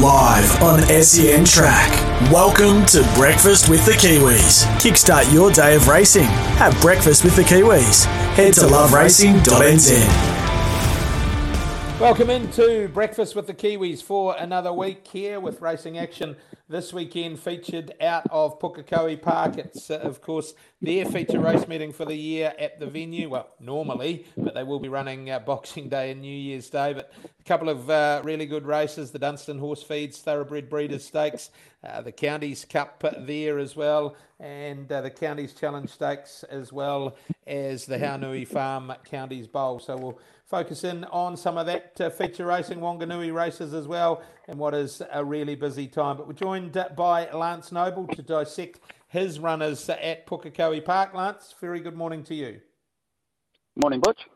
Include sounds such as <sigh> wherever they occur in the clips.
Live on SEN Track. Welcome to Breakfast with the Kiwis. Kickstart your day of racing. Have breakfast with the Kiwis. Head to loveracing.nz. Welcome into Breakfast with the Kiwis for another week here with racing action this weekend featured out of Pukekohe Park. It's, uh, of course, their feature race meeting for the year at the venue. Well, normally, but they will be running uh, Boxing Day and New Year's Day. But a couple of uh, really good races the Dunstan Horse Feeds, Thoroughbred Breeders Stakes, uh, the Counties Cup there as well, and uh, the Counties Challenge Stakes, as well as the Haunui Farm Counties Bowl. So we'll focus in on some of that uh, feature racing, Wanganui races as well, and what is a really busy time. But we're joined by Lance Noble to dissect his runners at Pukekohe Park. Lance, very good morning to you. Morning, Butch.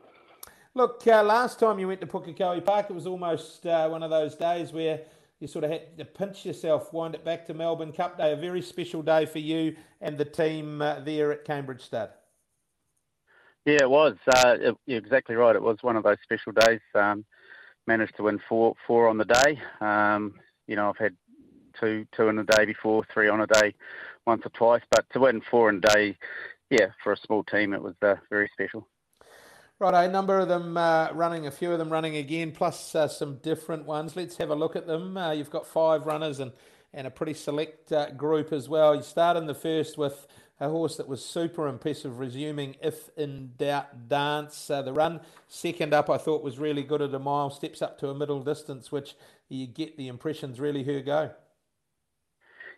Look, uh, last time you went to Pukekohe Park, it was almost uh, one of those days where you sort of had to pinch yourself, wind it back to Melbourne Cup Day, a very special day for you and the team uh, there at Cambridge Stud. Yeah, it was. Uh, it, you're exactly right. It was one of those special days. Um, managed to win four four on the day. Um, you know, I've had two two in a day before, three on a day, once or twice. But to win four in a day, yeah, for a small team, it was uh, very special. Right, a number of them uh, running, a few of them running again, plus uh, some different ones. Let's have a look at them. Uh, you've got five runners and, and a pretty select uh, group as well. You start in the first with a horse that was super impressive, resuming if in doubt dance. Uh, the run second up, I thought was really good at a mile, steps up to a middle distance, which you get the impressions really her go.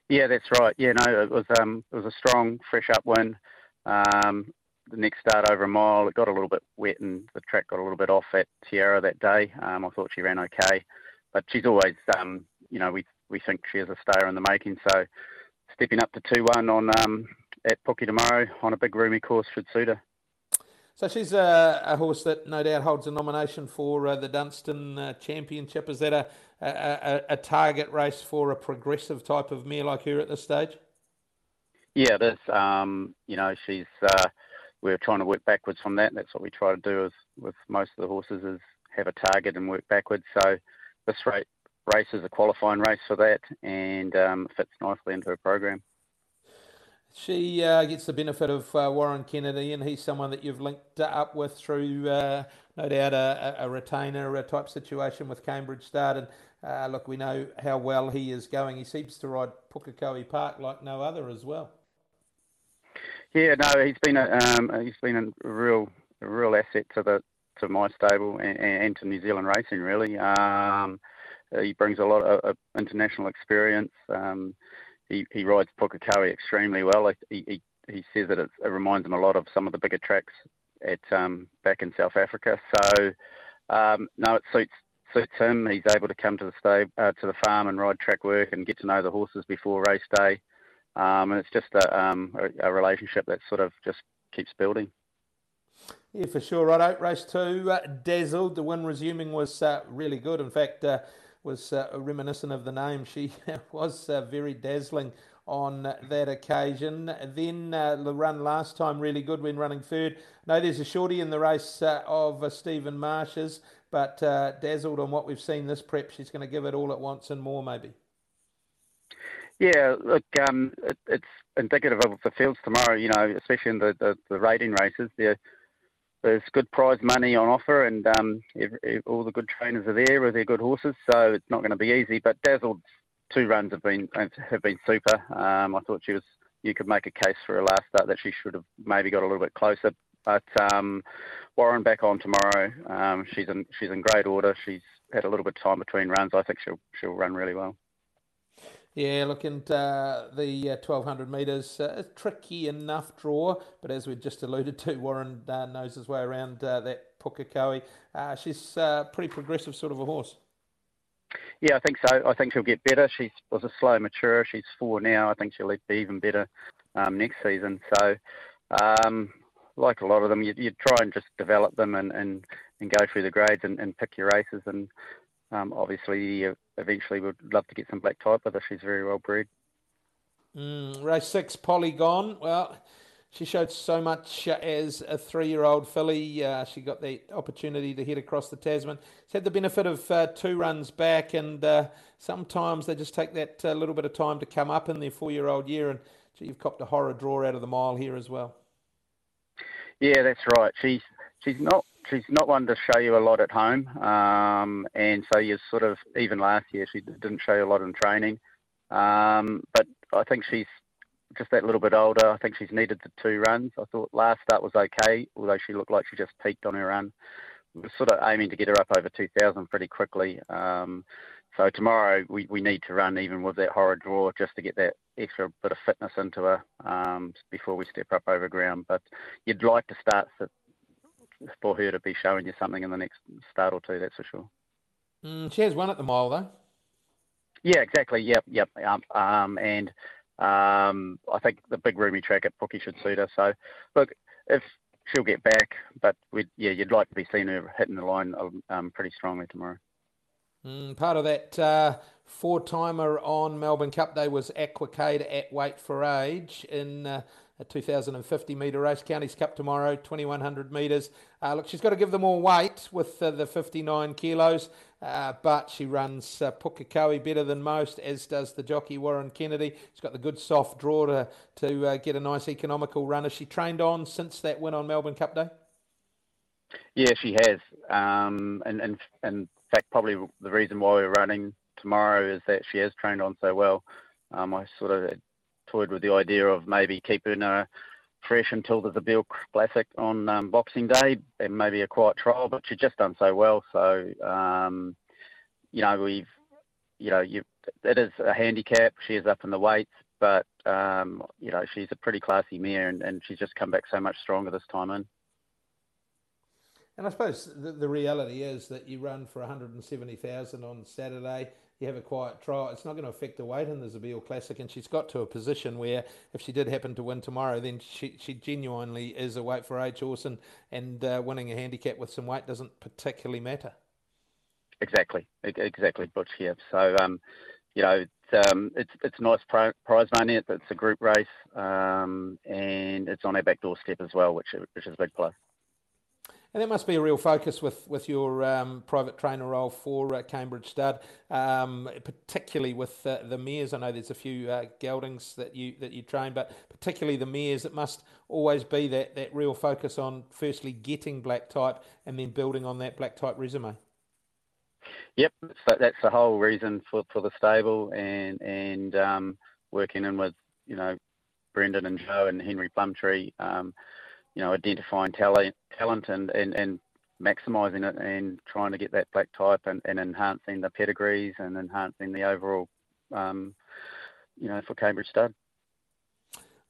Yeah, that's right. Yeah, no, it was um, it was a strong, fresh up win. Um, the next start over a mile, it got a little bit wet and the track got a little bit off at Te Rapa that day. Um, I thought she ran okay, but she's always, um, you know, we we think she is a star in the making. So stepping up to two one on um, at Pocky tomorrow on a big roomy course should suit her. So she's a, a horse that no doubt holds a nomination for uh, the Dunstan uh, Championship. Is that a, a, a, target race for a progressive type of mare like her at this stage? Yeah, it is. Um, you know, she's. Uh, we're trying to work backwards from that. That's what we try to do is, with most of the horses is have a target and work backwards. So this race, race is a qualifying race for that and um, fits nicely into her program. She uh, gets the benefit of uh, Warren Kennedy, and he's someone that you've linked up with through, uh, no doubt, a, a, retainer type situation with Cambridge Stud. And uh, look, we know how well he is going. He seems to ride Pukekohe Park like no other as well. Yeah, no, he's been a um, he's been a real a real asset to the to my stable and, and to New Zealand racing. Really, um, he brings a lot of, of international experience. Um, he, he rides Pukekohe extremely well. He, he, he says that it, reminds him a lot of some of the bigger tracks at um, back in South Africa. So um, no, it suits suits him. He's able to come to the stable, uh, to the farm and ride track work and get to know the horses before race day. Um, and it's just a, um, a, a, relationship that sort of just keeps building. Yeah, for sure. Right, race two, uh, dazzled. The win resuming was uh, really good. In fact, uh, was uh, reminiscent of the name. She <laughs> was uh, very dazzling on that occasion. Then uh, the run last time really good when running third. No, there's a shorty in the race uh, of uh, Stephen Marsh's, but uh, dazzled on what we've seen this prep. She's going to give it all at once and more, maybe. Yeah, look, um, it, it's indicative of the fields tomorrow. You know, especially in the the, the rating races. They're there's good prize money on offer, and um, all the good trainers are there with their good horses, so it's not going to be easy. But Dazzle's two runs have been have been super. Um, I thought she was. You could make a case for her last start that she should have maybe got a little bit closer. But um, Warren back on tomorrow. Um, she's in she's in great order. She's had a little bit of time between runs. I think she'll she'll run really well. Yeah, look, at uh, the uh, 1200 metres, uh, a tricky enough draw, but as we just alluded to, Warren uh, knows his way around uh, that Pukekohe. Uh, she's a pretty progressive sort of a horse. yeah, I think so. I think she'll get better. She was a slow mature. She's four now. I think she'll be even better um, next season. So, um, like a lot of them, you, you try and just develop them and, and, and go through the grades and, and pick your races. And um, obviously, eventually, would love to get some black type with her. She's very well bred. Mm, race six, Polygon. Well, she showed so much as a three-year-old filly. Uh, she got the opportunity to head across the Tasman. She's had the benefit of uh, two runs back, and uh, sometimes they just take that uh, little bit of time to come up in their four-year-old year. And gee, you've copped a horror draw out of the mile here as well. Yeah, that's right. She's she's not she's not one to show you a lot at home, um, and so you sort of even last year she didn't show you a lot in training. Um, but I think she's just that little bit older. I think she's needed the two runs. I thought last start was okay, although she looked like she just peaked on her run. We're sort of aiming to get her up over 2,000 pretty quickly. Um, so tomorrow we, we need to run even with that horror draw just to get that extra bit of fitness into her um, before we step up over ground. But you'd like to start for her to be showing you something in the next start or two, that's for sure. Mm, she has one at the mile though. Yeah, exactly. Yep, yep. Um, um, and um, I think the big roomy track at Pookie should suit her. So, look, if she'll get back, but we, yeah, you'd like to be seeing her hitting the line um, pretty strongly tomorrow. Mm, part of that uh, four timer on Melbourne Cup Day was Aquacade at Weight for Age in uh, a 2050 metre race. Counties Cup tomorrow, 2100 metres. Uh, look, she's got to give them all weight with uh, the 59 kilos, uh, but she runs uh, Pukekohe better than most, as does the jockey Warren Kennedy. She's got the good soft draw to, to uh, get a nice economical run. Has she trained on since that win on Melbourne Cup Day? Yeah, she has. Um, and, and, in fact, probably the reason why we're running tomorrow is that she has trained on so well. Um, I sort of toyed with the idea of maybe keeping her fresh until there's Zabeel Classic on um, Boxing Day and maybe a quiet trial, but she's just done so well. So, um, you know, we've, you know, you, it is a handicap. She is up in the weights, but, um, you know, she's a pretty classy mare and, and she's just come back so much stronger this time in. And I suppose the, the reality is that you run for 170,000 on Saturday you have a quiet trial, it's not going to affect the weight in the Zabeel Classic. And she's got to a position where if she did happen to win tomorrow, then she, she genuinely is a weight for age horse, and, and uh, winning a handicap with some weight doesn't particularly matter. Exactly, exactly, Butch. Yeah. So, um, you know, it's, um, it's it's nice prize money. It's a group race, um, and it's on our back doorstep as well, which which is a big plus. And that must be a real focus with, with your um, private trainer role for uh, Cambridge Stud, um, particularly with uh, the mares. I know there's a few uh, geldings that you that you train, but particularly the mares. It must always be that, that real focus on firstly getting black type and then building on that black type resume. Yep, so that's the whole reason for, for the stable and and um, working in with you know Brendan and Jo and Henry Plumptre. You know, identifying talent, talent and, and, and maximising it and trying to get that black type and, and enhancing the pedigrees and enhancing the overall, um, you know, for Cambridge Stud.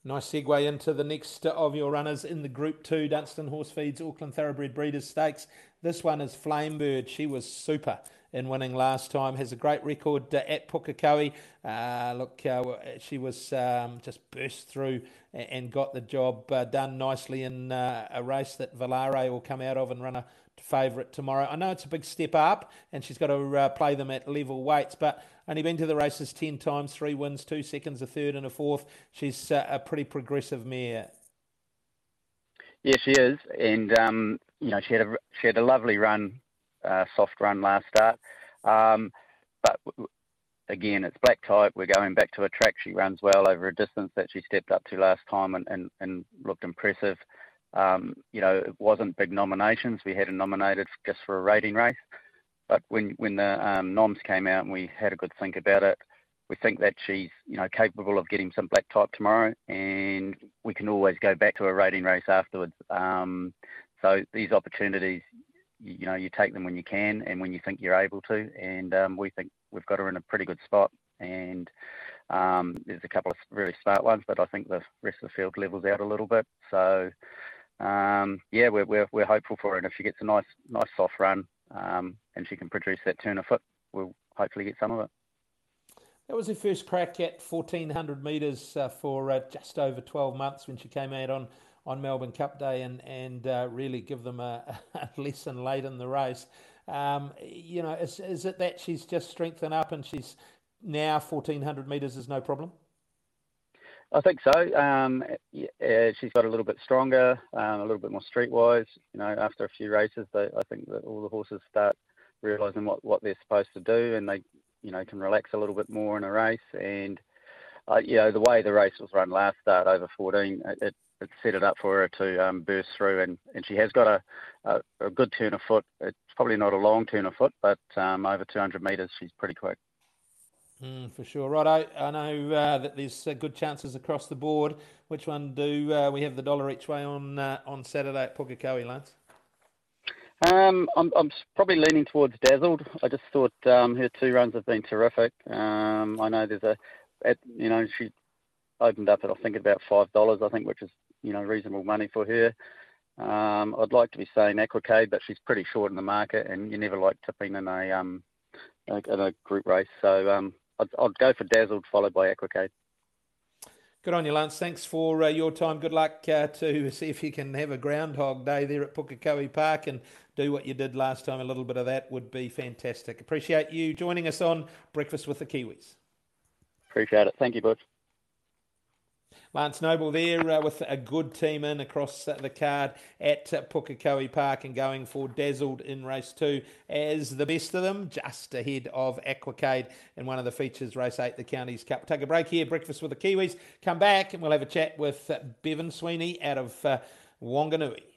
Nice segue into the next of your runners in the Group 2 Dunstan Horse Feeds Auckland Thoroughbred Breeders Stakes. This one is Flamebird. She was super in winning last time. Has a great record uh, at Pukekohe. Uh, look, uh, she was um, just burst through and got the job uh, done nicely in uh, a race that Valare will come out of and run a favourite tomorrow. I know it's a big step up, and she's got to uh, play them at level weights, but only been to the races ten times, three wins, two seconds, a third, and a fourth. She's a pretty progressive mare. Yeah, she is, and um, you know she had a she had a lovely run uh, soft run last start. Um, but again, it's black type. We're going back to a track she runs well over a distance that she stepped up to last time and, and, and looked impressive. Um, you know, it wasn't big nominations. We had her nominated just for a rating race. But when when the um, noms came out and we had a good think about it, we think that she's you know capable of getting some black type tomorrow, and we can always go back to a rating race afterwards. Um, so these opportunities, you, you know you take them when you can and when you think you're able to. And um, we think we've got her in a pretty good spot. And um, there's a couple of really smart ones, but I think the rest of the field levels out a little bit. So um, yeah, we're, we're we're hopeful for her. And if she gets a nice nice soft run um, and she can produce that turn of foot, we'll hopefully get some of it. That was her first crack at 1400 metres uh, for uh, just over 12 months when she came out on, on Melbourne Cup Day and, and uh, really give them a, <laughs> a, lesson late in the race. Um, you know, is, is it that she's just strengthened up and she's now 1400 metres is no problem? I think so. Um, yeah, she's got a little bit stronger, um, a little bit more streetwise. You know, after a few races, they, I think that all the horses start realising what, what they're supposed to do, and they you know can relax a little bit more in a race. And uh, you know the way the race was run last start over 14, it, it set it up for her to um, burst through, and, and she has got a, a, a good turn of foot. It's probably not a long turn of foot, but um, over 200 metres, she's pretty quick. Mm, for sure, right. I, I know uh, that there's uh, good chances across the board. Which one do uh, we have the dollar each way on uh, on Saturday at Pukekohe, Lance? Um, I'm, I'm probably leaning towards Dazzled. I just thought um, her two runs have been terrific. Um, I know there's a, at, you know, she opened up at I think about five dollars. I think, which is you know reasonable money for her. Um, I'd like to be saying Aquacade, but she's pretty short in the market, and you never like tipping in a um in a group race. So um, I'd, I'd go for Dazzled, followed by Aquacade. Good on you, Lance. Thanks for uh, your time. Good luck uh, to <laughs> see if you can have a groundhog day there at Pukekohe Park and do what you did last time. A little bit of that would be fantastic. Appreciate you joining us on Breakfast with the Kiwis. Appreciate it. Thank you, Butch. Lance Noble there uh, with a good team in across uh, the card at uh, Pukekohe Park and going for Dazzled in race two as the best of them, just ahead of Aquacade in one of the features, race eight, the Counties Cup. Take a break here, breakfast with the Kiwis. Come back and we'll have a chat with uh, Bevan Sweeney out of uh, Wanganui.